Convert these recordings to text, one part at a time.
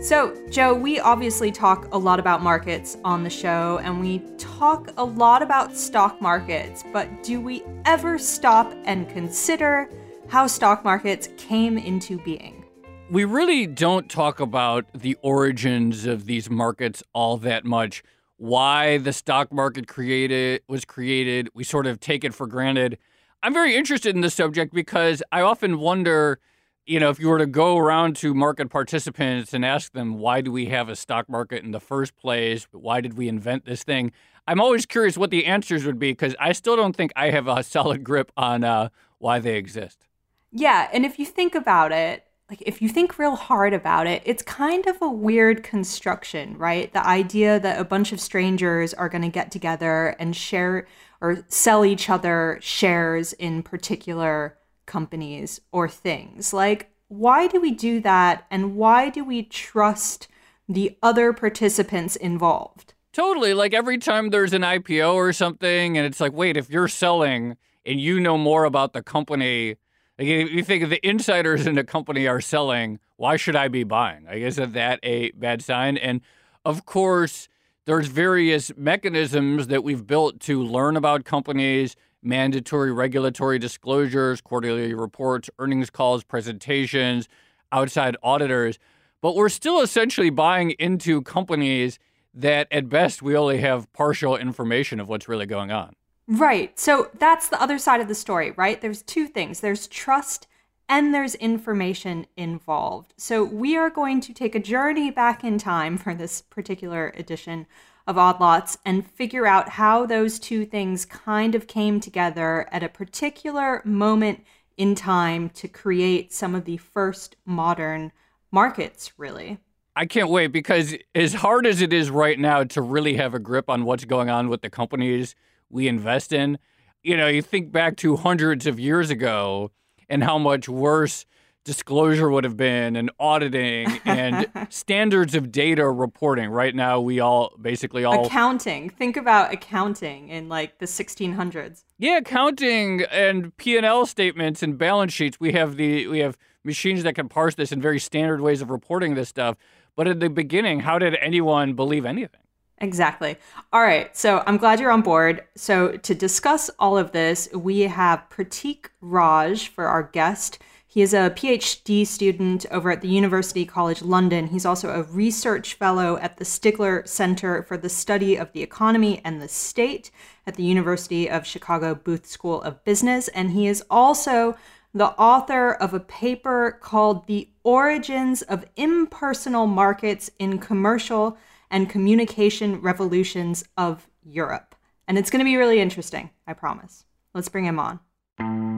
So, Joe, we obviously talk a lot about markets on the show, and we talk a lot about stock markets, but do we ever stop and consider how stock markets came into being? We really don't talk about the origins of these markets all that much. Why the stock market created was created, we sort of take it for granted. I'm very interested in this subject because I often wonder you know, if you were to go around to market participants and ask them, why do we have a stock market in the first place? Why did we invent this thing? I'm always curious what the answers would be because I still don't think I have a solid grip on uh, why they exist. Yeah. And if you think about it, like if you think real hard about it, it's kind of a weird construction, right? The idea that a bunch of strangers are going to get together and share or sell each other shares in particular companies or things. Like, why do we do that? And why do we trust the other participants involved? Totally. Like every time there's an IPO or something, and it's like, wait, if you're selling and you know more about the company, like you think the insiders in the company are selling, why should I be buying? I guess is that a bad sign? And of course, there's various mechanisms that we've built to learn about companies mandatory regulatory disclosures, quarterly reports, earnings calls, presentations, outside auditors. But we're still essentially buying into companies that at best we only have partial information of what's really going on. Right. So that's the other side of the story, right? There's two things there's trust and there's information involved. So we are going to take a journey back in time for this particular edition of Odd Lots and figure out how those two things kind of came together at a particular moment in time to create some of the first modern markets, really. I can't wait because as hard as it is right now to really have a grip on what's going on with the companies we invest in, you know, you think back to hundreds of years ago and how much worse disclosure would have been and auditing and standards of data reporting. Right now, we all basically all accounting. Think about accounting in like the 1600s. Yeah, accounting and P and L statements and balance sheets. We have the we have machines that can parse this in very standard ways of reporting this stuff. But at the beginning, how did anyone believe anything? Exactly. All right. So I'm glad you're on board. So to discuss all of this, we have Pratik Raj for our guest. He is a PhD student over at the University College London. He's also a research fellow at the Stigler Center for the Study of the Economy and the State at the University of Chicago Booth School of Business. And he is also the author of a paper called The Origins of Impersonal Markets in Commercial and Communication Revolutions of Europe. And it's going to be really interesting, I promise. Let's bring him on.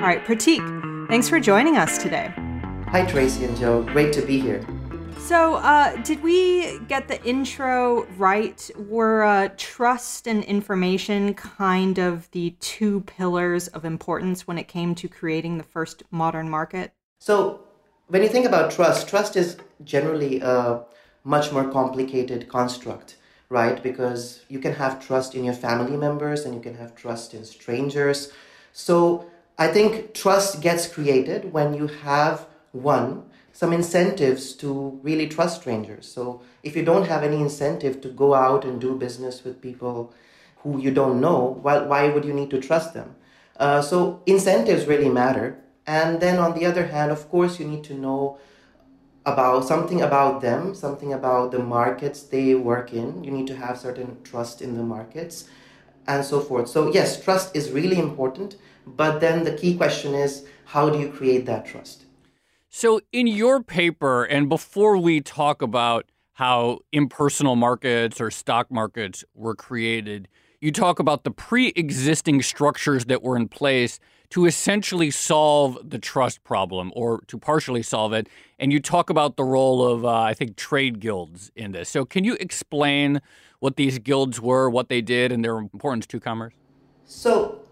All right, Pratik, thanks for joining us today. Hi, Tracy and Joe. Great to be here. So, uh, did we get the intro right? Were uh, trust and information kind of the two pillars of importance when it came to creating the first modern market? So, when you think about trust, trust is generally a much more complicated construct right? Because you can have trust in your family members and you can have trust in strangers. So I think trust gets created when you have one some incentives to really trust strangers. So if you don't have any incentive to go out and do business with people who you don't know, why, why would you need to trust them? Uh, so incentives really matter. And then on the other hand, of course, you need to know about something about them, something about the markets they work in. You need to have certain trust in the markets and so forth. So, yes, trust is really important. But then the key question is how do you create that trust? So, in your paper, and before we talk about how impersonal markets or stock markets were created, you talk about the pre existing structures that were in place to essentially solve the trust problem or to partially solve it. And you talk about the role of, uh, I think, trade guilds in this. So, can you explain what these guilds were, what they did, and their importance to commerce? So,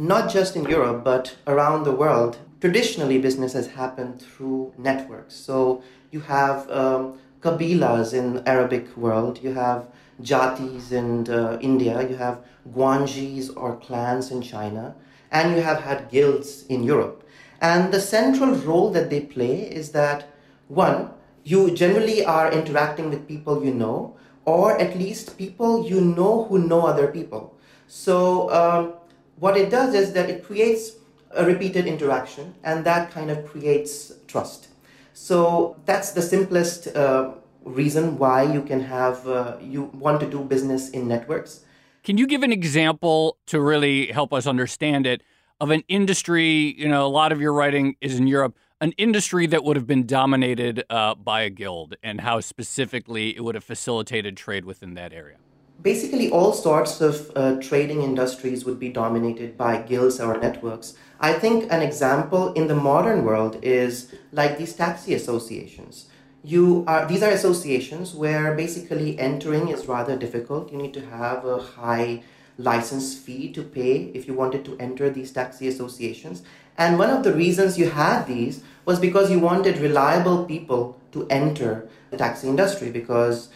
not just in Europe, but around the world, traditionally business has happened through networks. So you have um, kabilas in Arabic world, you have jatis in uh, India, you have guanjis or clans in China, and you have had guilds in Europe. And the central role that they play is that one, you generally are interacting with people you know, or at least people you know who know other people. So um, what it does is that it creates a repeated interaction, and that kind of creates trust. So that's the simplest uh, reason why you can have uh, you want to do business in networks. Can you give an example to really help us understand it of an industry? You know, a lot of your writing is in Europe. An industry that would have been dominated uh, by a guild, and how specifically it would have facilitated trade within that area basically all sorts of uh, trading industries would be dominated by guilds or networks. I think an example in the modern world is like these taxi associations. You are these are associations where basically entering is rather difficult. You need to have a high license fee to pay if you wanted to enter these taxi associations. And one of the reasons you had these was because you wanted reliable people to enter the taxi industry because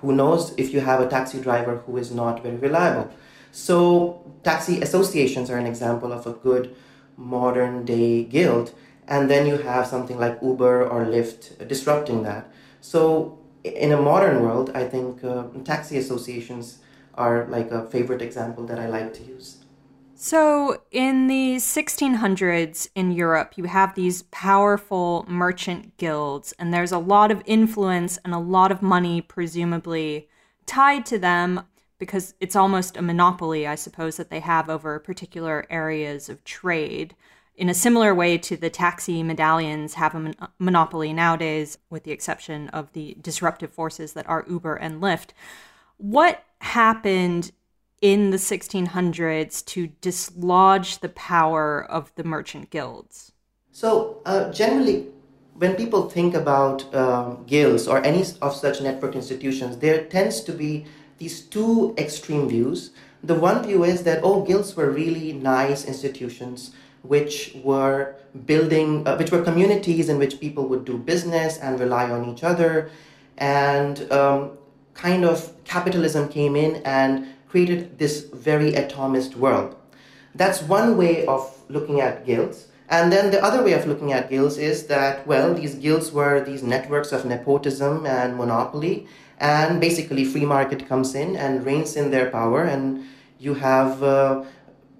who knows if you have a taxi driver who is not very reliable. So, taxi associations are an example of a good modern day guild. And then you have something like Uber or Lyft disrupting that. So, in a modern world, I think uh, taxi associations are like a favorite example that I like to use. So, in the 1600s in Europe, you have these powerful merchant guilds, and there's a lot of influence and a lot of money, presumably, tied to them because it's almost a monopoly, I suppose, that they have over particular areas of trade. In a similar way to the taxi medallions have a mon- monopoly nowadays, with the exception of the disruptive forces that are Uber and Lyft. What happened in the 1600s to dislodge the power of the merchant guilds? So, uh, generally, when people think about um, guilds or any of such network institutions, there tends to be these two extreme views. The one view is that, oh, guilds were really nice institutions which were building, uh, which were communities in which people would do business and rely on each other. And um, kind of capitalism came in and created this very atomist world. That's one way of looking at guilds. And then the other way of looking at guilds is that, well, these guilds were these networks of nepotism and monopoly, and basically free market comes in and reins in their power, and you have uh,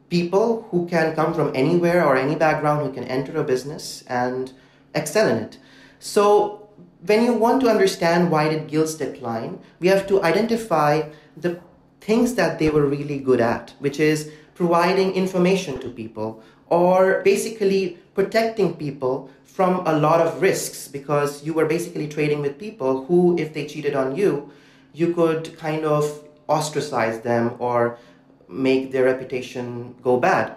people who can come from anywhere or any background who can enter a business and excel in it. So when you want to understand why did guilds decline, we have to identify the things that they were really good at, which is providing information to people or basically protecting people from a lot of risks because you were basically trading with people who, if they cheated on you, you could kind of ostracize them or make their reputation go bad.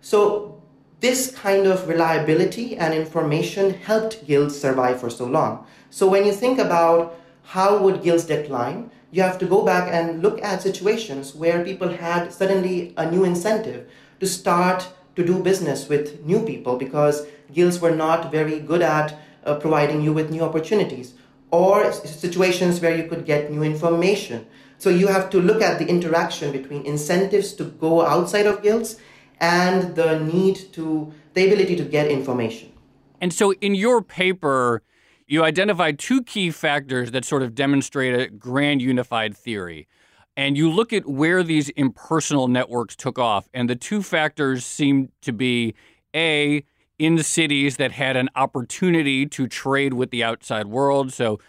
So, this kind of reliability and information helped guilds survive for so long. So, when you think about how would guilds decline, you have to go back and look at situations where people had suddenly a new incentive to start to do business with new people because guilds were not very good at uh, providing you with new opportunities. or situations where you could get new information. So you have to look at the interaction between incentives to go outside of guilds and the need to, the ability to get information. And so in your paper, you identified two key factors that sort of demonstrate a grand unified theory. And you look at where these impersonal networks took off, and the two factors seem to be A, in cities that had an opportunity to trade with the outside world, so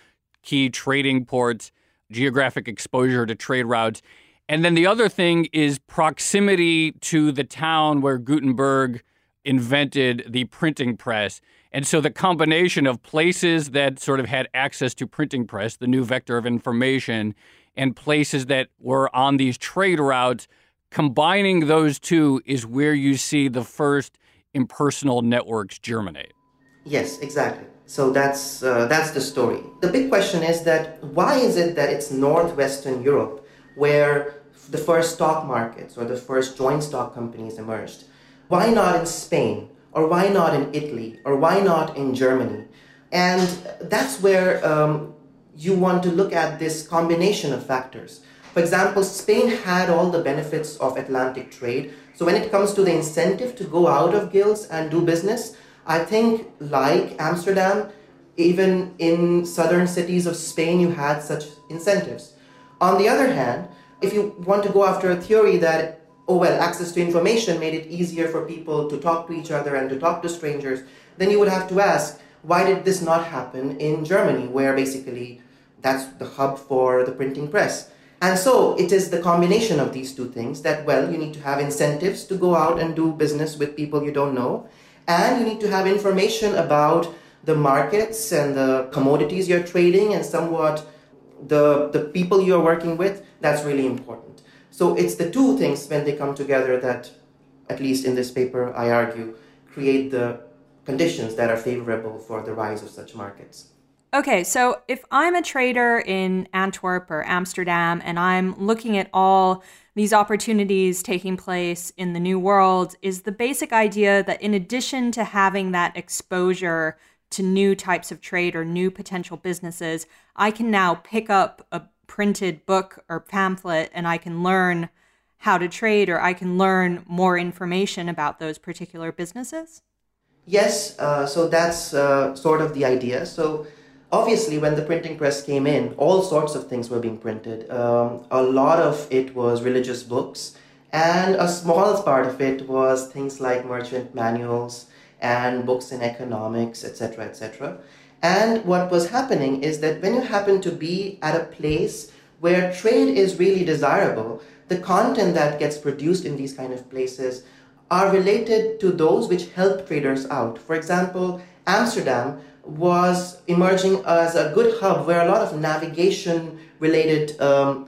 key trading ports, geographic exposure to trade routes. And then the other thing is proximity to the town where Gutenberg invented the printing press. And so the combination of places that sort of had access to printing press, the new vector of information, and places that were on these trade routes, combining those two is where you see the first impersonal networks germinate. Yes, exactly. So that's uh, that's the story. The big question is that why is it that it's northwestern Europe where the first stock markets or the first joint stock companies emerged? Why not in Spain or why not in Italy or why not in Germany? And that's where um, you want to look at this combination of factors. For example, Spain had all the benefits of Atlantic trade. So when it comes to the incentive to go out of guilds and do business, I think, like Amsterdam, even in southern cities of Spain, you had such incentives. On the other hand, if you want to go after a theory that, oh, well, access to information made it easier for people to talk to each other and to talk to strangers, then you would have to ask, why did this not happen in Germany, where basically that's the hub for the printing press? And so it is the combination of these two things that, well, you need to have incentives to go out and do business with people you don't know and you need to have information about the markets and the commodities you're trading and somewhat the, the people you're working with. That's really important. So it's the two things when they come together that, at least in this paper, I argue, create the conditions that are favorable for the rise of such markets. Okay, so if I'm a trader in Antwerp or Amsterdam and I'm looking at all these opportunities taking place in the new world is the basic idea that in addition to having that exposure to new types of trade or new potential businesses, I can now pick up a printed book or pamphlet and I can learn how to trade or I can learn more information about those particular businesses? Yes, uh, so that's uh, sort of the idea. So obviously, when the printing press came in, all sorts of things were being printed. Um, a lot of it was religious books, and a small part of it was things like merchant manuals and books in economics, etc., etc. And what was happening is that when you happen to be at a place where trade is really desirable, the content that gets produced in these kind of places are related to those which help traders out. For example, Amsterdam was emerging as a good hub where a lot of navigation related um,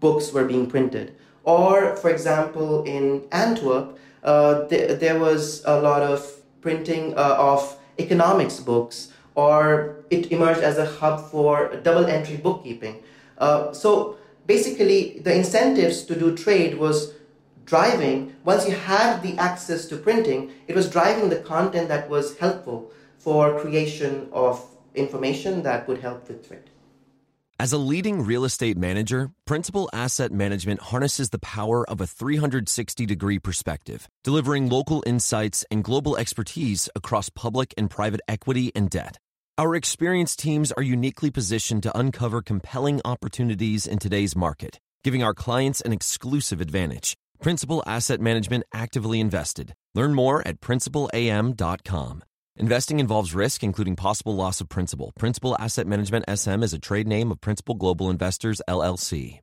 books were being printed. Or, for example, in Antwerp, uh, th- there was a lot of printing uh, of economics books, or it emerged as a hub for double entry bookkeeping. Uh, so basically, the incentives to do trade was driving, once you had the access to printing, it was driving the content that was helpful for creation of information that would help with trade. As a leading real estate manager, Principal Asset Management harnesses the power of a 360 degree perspective, delivering local insights and global expertise across public and private equity and debt. Our experienced teams are uniquely positioned to uncover compelling opportunities in today's market, giving our clients an exclusive advantage. Principal Asset Management actively invested. Learn more at principalam.com. Investing involves risk, including possible loss of principal. Principal Asset Management SM is a trade name of Principal Global Investors, LLC.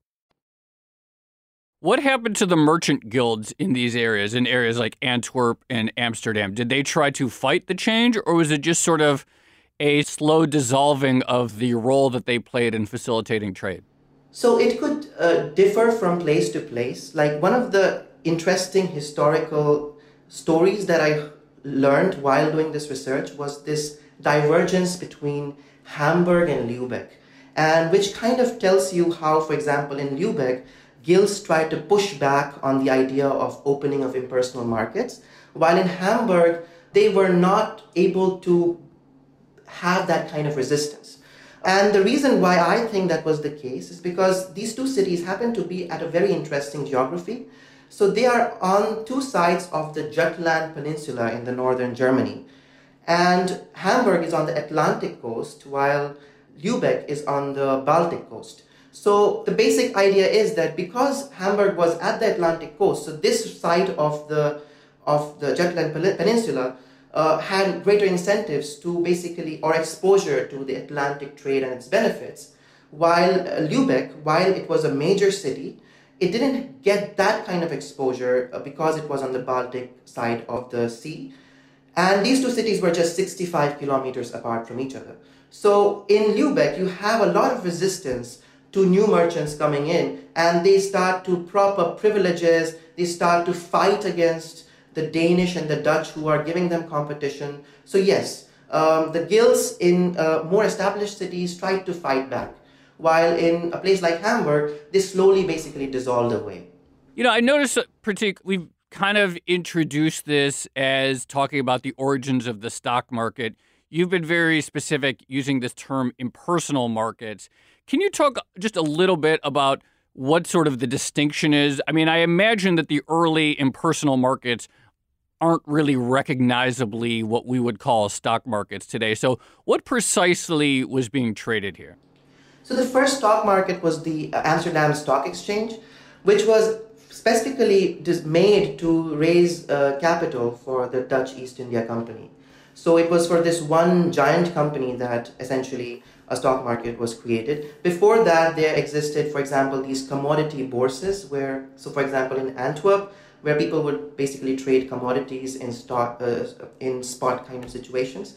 What happened to the merchant guilds in these areas, in areas like Antwerp and Amsterdam? Did they try to fight the change, or was it just sort of a slow dissolving of the role that they played in facilitating trade? So it could uh, differ from place to place. Like one of the interesting historical stories that I learned while doing this research was this divergence between Hamburg and Lübeck, and which kind of tells you how, for example, in Lübeck, guilds tried to push back on the idea of opening of impersonal markets, while in Hamburg, they were not able to have that kind of resistance. And the reason why I think that was the case is because these two cities happen to be at a very interesting geography. So they are on two sides of the Jutland Peninsula in the northern Germany. And Hamburg is on the Atlantic coast, while Lübeck is on the Baltic coast. So the basic idea is that because Hamburg was at the Atlantic coast, so this side of the of the Jutland Peninsula uh, had greater incentives to basically or exposure to the Atlantic trade and its benefits. While uh, Lübeck, while it was a major city, it didn't get that kind of exposure uh, because it was on the Baltic side of the sea. And these two cities were just 65 kilometers apart from each other. So in Lübeck, you have a lot of resistance to new merchants coming in, and they start to prop up privileges, they start to fight against the Danish and the Dutch who are giving them competition. So, yes, um, the guilds in uh, more established cities tried to fight back, while in a place like Hamburg, they slowly basically dissolved away. You know, I noticed, particularly, we've kind of introduced this as talking about the origins of the stock market. You've been very specific using this term impersonal markets. Can you talk just a little bit about what sort of the distinction is? I mean, I imagine that the early impersonal markets aren't really recognizably what we would call stock markets today. So, what precisely was being traded here? So, the first stock market was the uh, Amsterdam Stock Exchange, which was specifically made to raise uh, capital for the Dutch East India Company. So, it was for this one giant company that essentially a stock market was created. Before that, there existed, for example, these commodity bourses, where, so for example, in Antwerp, where people would basically trade commodities in stock uh, in spot kind of situations.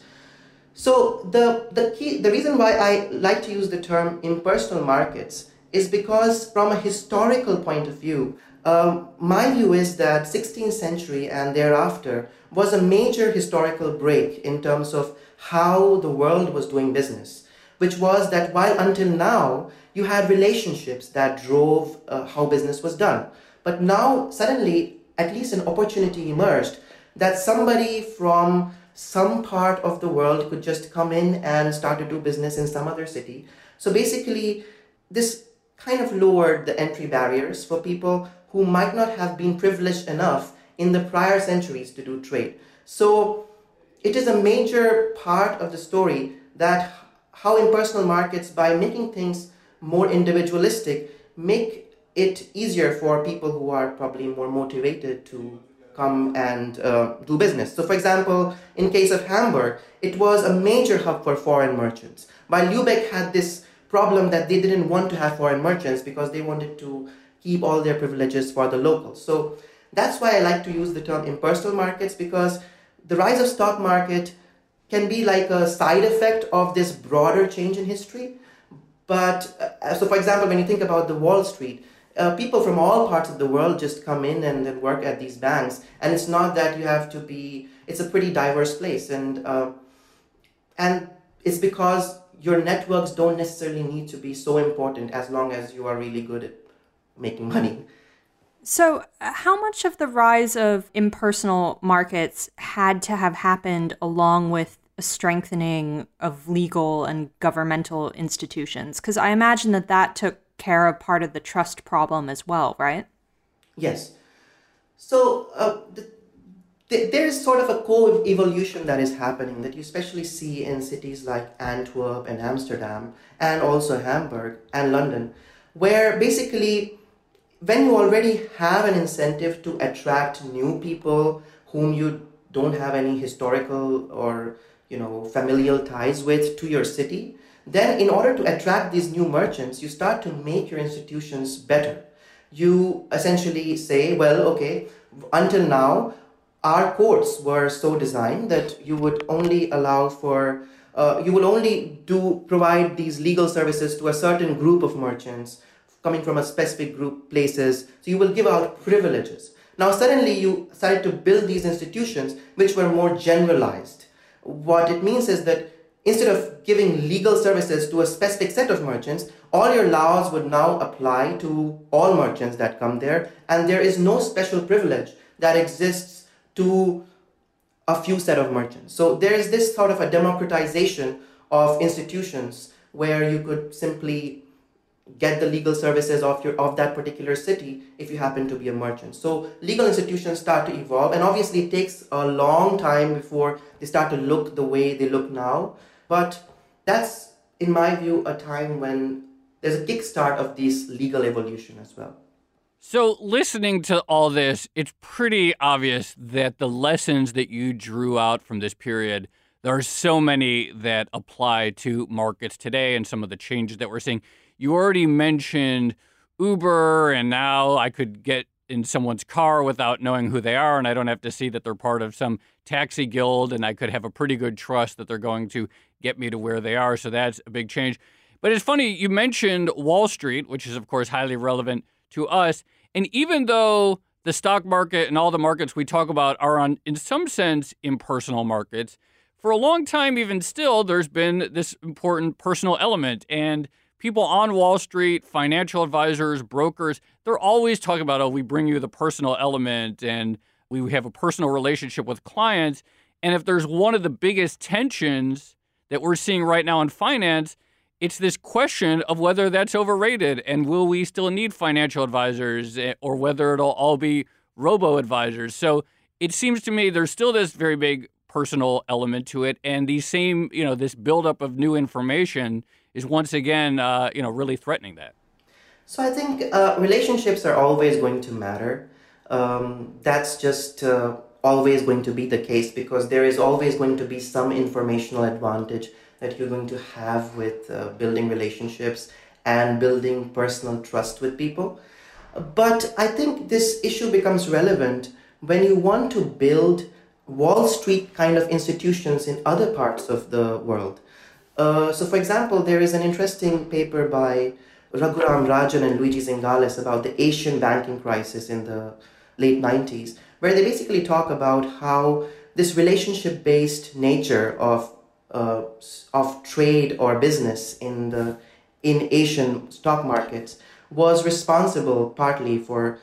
So the the key the reason why I like to use the term impersonal markets is because from a historical point of view, um, my view is that 16th century and thereafter was a major historical break in terms of how the world was doing business, which was that while until now you had relationships that drove uh, how business was done. But now, suddenly, at least an opportunity emerged that somebody from some part of the world could just come in and start to do business in some other city. So basically, this kind of lowered the entry barriers for people who might not have been privileged enough in the prior centuries to do trade. So it is a major part of the story that how impersonal markets, by making things more individualistic, make it easier for people who are probably more motivated to come and uh, do business. So, for example, in case of Hamburg, it was a major hub for foreign merchants. While Lübeck had this problem that they didn't want to have foreign merchants because they wanted to keep all their privileges for the locals. So that's why I like to use the term impersonal markets because the rise of stock market can be like a side effect of this broader change in history. But uh, so, for example, when you think about the Wall Street, uh, people from all parts of the world just come in and work at these banks. And it's not that you have to be it's a pretty diverse place. And uh, and it's because your networks don't necessarily need to be so important as long as you are really good at making money. So uh, how much of the rise of impersonal markets had to have happened along with a strengthening of legal and governmental institutions? Because i imagine that that took care of part of the trust problem as well, right? Yes. So uh, the, the, there is sort of a co-evolution that is happening that you especially see in cities like Antwerp and Amsterdam and also Hamburg and London, where basically when you already have an incentive to attract new people whom you don't have any historical or you know familial ties with to your city then, in order to attract these new merchants, you start to make your institutions better. You essentially say, well, okay, until now, our courts were so designed that you would only allow for uh, you will only do provide these legal services to a certain group of merchants coming from a specific group places. So you will give out privileges. Now suddenly you started to build these institutions which were more generalized. What it means is that Instead of giving legal services to a specific set of merchants, all your laws would now apply to all merchants that come there, and there is no special privilege that exists to a few set of merchants. So there is this sort of a democratization of institutions where you could simply get the legal services of your of that particular city if you happen to be a merchant. So legal institutions start to evolve and obviously it takes a long time before they start to look the way they look now but that's in my view a time when there's a kickstart of this legal evolution as well so, listening to all this, it's pretty obvious that the lessons that you drew out from this period, there are so many that apply to markets today and some of the changes that we're seeing. You already mentioned Uber, and now I could get in someone's car without knowing who they are, and I don't have to see that they're part of some taxi guild, and I could have a pretty good trust that they're going to get me to where they are. So, that's a big change. But it's funny, you mentioned Wall Street, which is, of course, highly relevant to us. And even though the stock market and all the markets we talk about are on, in some sense, impersonal markets, for a long time, even still, there's been this important personal element. And people on Wall Street, financial advisors, brokers, they're always talking about, oh, we bring you the personal element and we have a personal relationship with clients. And if there's one of the biggest tensions that we're seeing right now in finance, it's this question of whether that's overrated and will we still need financial advisors eh, or whether it'll all be robo advisors. So it seems to me there's still this very big personal element to it, and the same, you know, this buildup of new information is once again, uh, you know, really threatening that. So I think uh, relationships are always going to matter. Um, that's just uh, always going to be the case because there is always going to be some informational advantage that you're going to have with uh, building relationships and building personal trust with people. But I think this issue becomes relevant when you want to build Wall Street kind of institutions in other parts of the world. Uh, so, for example, there is an interesting paper by Raghuram Rajan and Luigi Zingales about the Asian banking crisis in the late 90s, where they basically talk about how this relationship based nature of uh, of trade or business in the in Asian stock markets was responsible partly for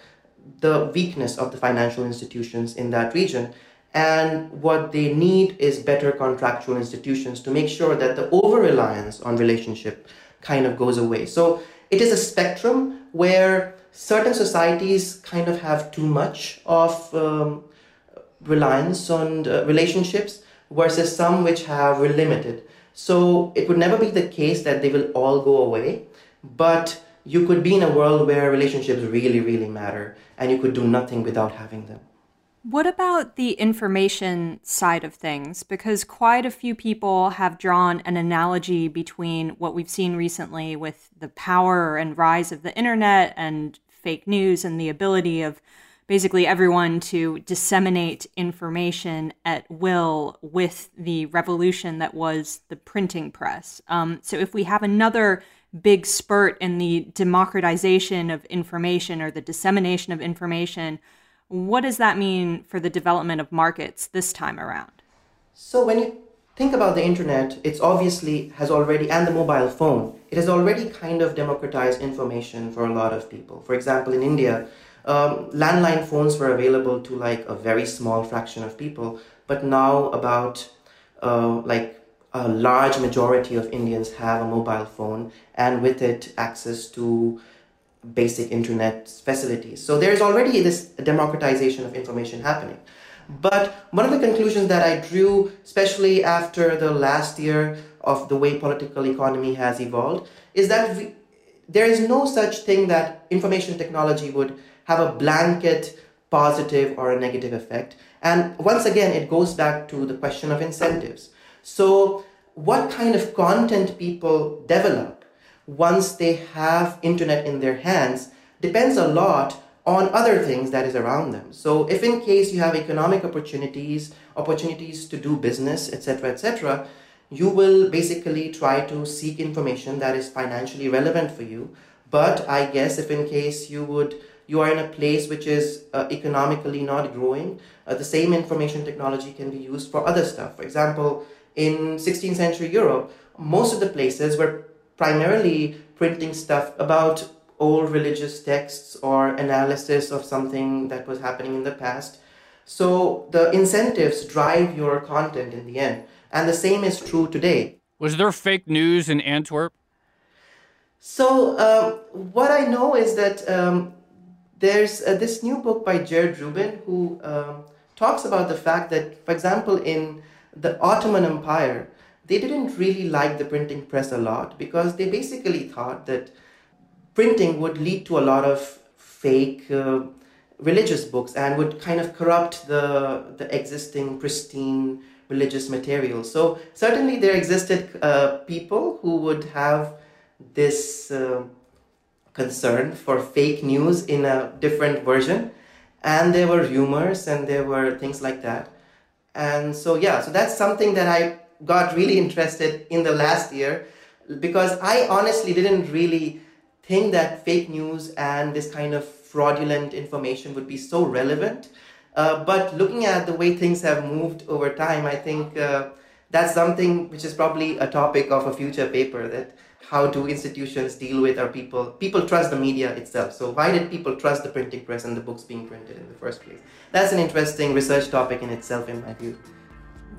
the weakness of the financial institutions in that region. And what they need is better contractual institutions to make sure that the over reliance on relationship kind of goes away. So it is a spectrum where certain societies kind of have too much of um, reliance on uh, relationships versus some which have were limited. So it would never be the case that they will all go away, but you could be in a world where relationships really, really matter and you could do nothing without having them. What about the information side of things? Because quite a few people have drawn an analogy between what we've seen recently with the power and rise of the internet and fake news and the ability of basically everyone to disseminate information at will with the revolution that was the printing press. Um, so if we have another big spurt in the democratization of information or the dissemination of information, what does that mean for the development of markets this time around? So when you think about the internet, it's obviously has already, and the mobile phone, it has already kind of democratized information for a lot of people. For example, in India, um, landline phones were available to like a very small fraction of people, but now about uh, like a large majority of Indians have a mobile phone and with it access to basic internet facilities. So there's already this democratization of information happening. But one of the conclusions that I drew, especially after the last year of the way political economy has evolved, is that we, there is no such thing that information technology would have a blanket positive or a negative effect. And once again, it goes back to the question of incentives. So, what kind of content people develop once they have internet in their hands depends a lot on other things that is around them. So, if in case you have economic opportunities, opportunities to do business, etc., etc., you will basically try to seek information that is financially relevant for you. But I guess if in case you would you are in a place which is uh, economically not growing, uh, the same information technology can be used for other stuff. For example, in 16th century Europe, most of the places were primarily printing stuff about old religious texts or analysis of something that was happening in the past. So the incentives drive your content in the end. And the same is true today. Was there fake news in Antwerp? So uh, what I know is that um, there's uh, this new book by Jared Rubin who um, talks about the fact that, for example, in the Ottoman Empire, they didn't really like the printing press a lot because they basically thought that printing would lead to a lot of fake uh, religious books and would kind of corrupt the, the existing pristine religious material. So certainly there existed uh, people who would have this uh, concern for fake news in a different version and there were rumors and there were things like that and so yeah so that's something that i got really interested in the last year because i honestly didn't really think that fake news and this kind of fraudulent information would be so relevant. Uh, but looking at the way things have moved over time i think uh, that's something which is probably a topic of a future paper that how do institutions deal with our people? People trust the media itself. So why did people trust the printing press and the books being printed in the first place? That's an interesting research topic in itself in my view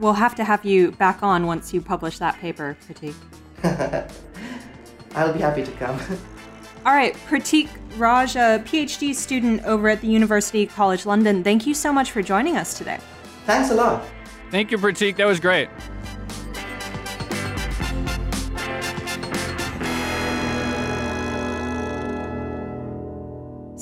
we'll have to have you back on once you publish that paper pratik. I'll be happy to come. All right pratik raj a phd student over at the university college london thank you so much for joining us today. Thanks a lot. Thank you pratik. That was great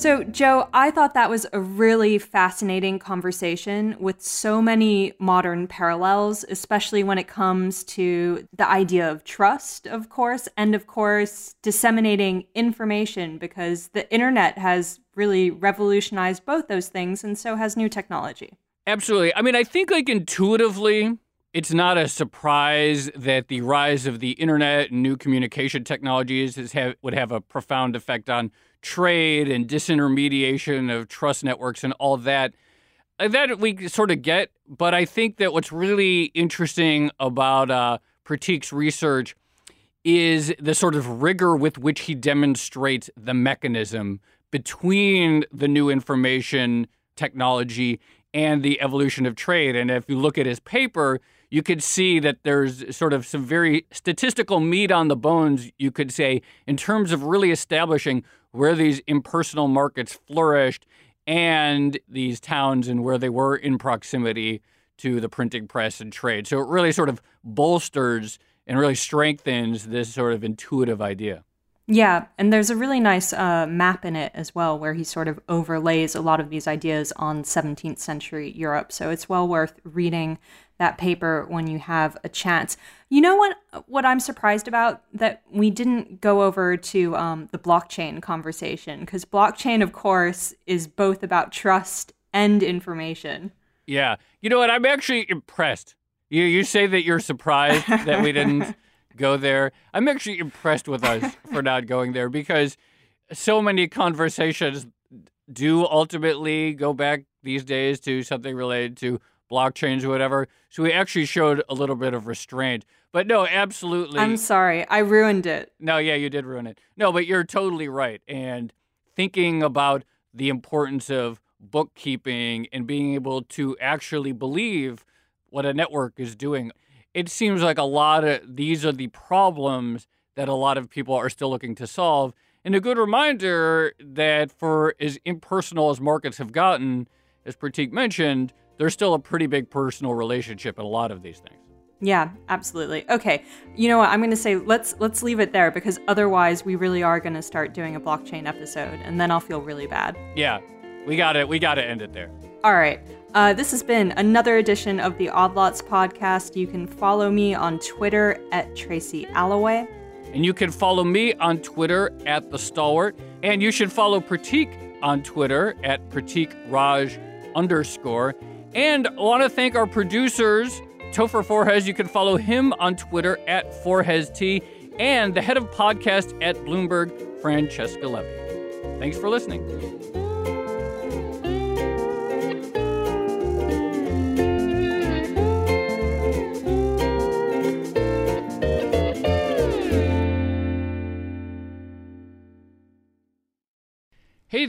So, Joe, I thought that was a really fascinating conversation with so many modern parallels, especially when it comes to the idea of trust, of course, and of course, disseminating information because the internet has really revolutionized both those things, and so has new technology. Absolutely. I mean, I think, like, intuitively, it's not a surprise that the rise of the internet and new communication technologies have, would have a profound effect on trade and disintermediation of trust networks and all that. Uh, that we sort of get, but I think that what's really interesting about uh, Pratik's research is the sort of rigor with which he demonstrates the mechanism between the new information technology and the evolution of trade. And if you look at his paper, you could see that there's sort of some very statistical meat on the bones, you could say, in terms of really establishing where these impersonal markets flourished and these towns and where they were in proximity to the printing press and trade. So it really sort of bolsters and really strengthens this sort of intuitive idea. Yeah, and there's a really nice uh, map in it as well, where he sort of overlays a lot of these ideas on 17th century Europe. So it's well worth reading that paper when you have a chance. You know what? What I'm surprised about that we didn't go over to um, the blockchain conversation because blockchain, of course, is both about trust and information. Yeah, you know what? I'm actually impressed. You you say that you're surprised that we didn't go there. I'm actually impressed with us for not going there because so many conversations do ultimately go back these days to something related to blockchains or whatever. So we actually showed a little bit of restraint. But no, absolutely. I'm sorry. I ruined it. No, yeah, you did ruin it. No, but you're totally right. And thinking about the importance of bookkeeping and being able to actually believe what a network is doing. It seems like a lot of these are the problems that a lot of people are still looking to solve. And a good reminder that for as impersonal as markets have gotten, as Pratik mentioned, there's still a pretty big personal relationship in a lot of these things. Yeah, absolutely. Okay. You know what? I'm going to say let's let's leave it there because otherwise we really are going to start doing a blockchain episode and then I'll feel really bad. Yeah. We got it. We got to end it there. All right. Uh, this has been another edition of the Odd Lots podcast. You can follow me on Twitter at Tracy Alloway. And you can follow me on Twitter at The Stalwart. And you should follow Pratik on Twitter at Pratik Raj underscore. And I want to thank our producers, Topher Forhecz. You can follow him on Twitter at ForheczT, and the head of podcast at Bloomberg, Francesca Levy. Thanks for listening.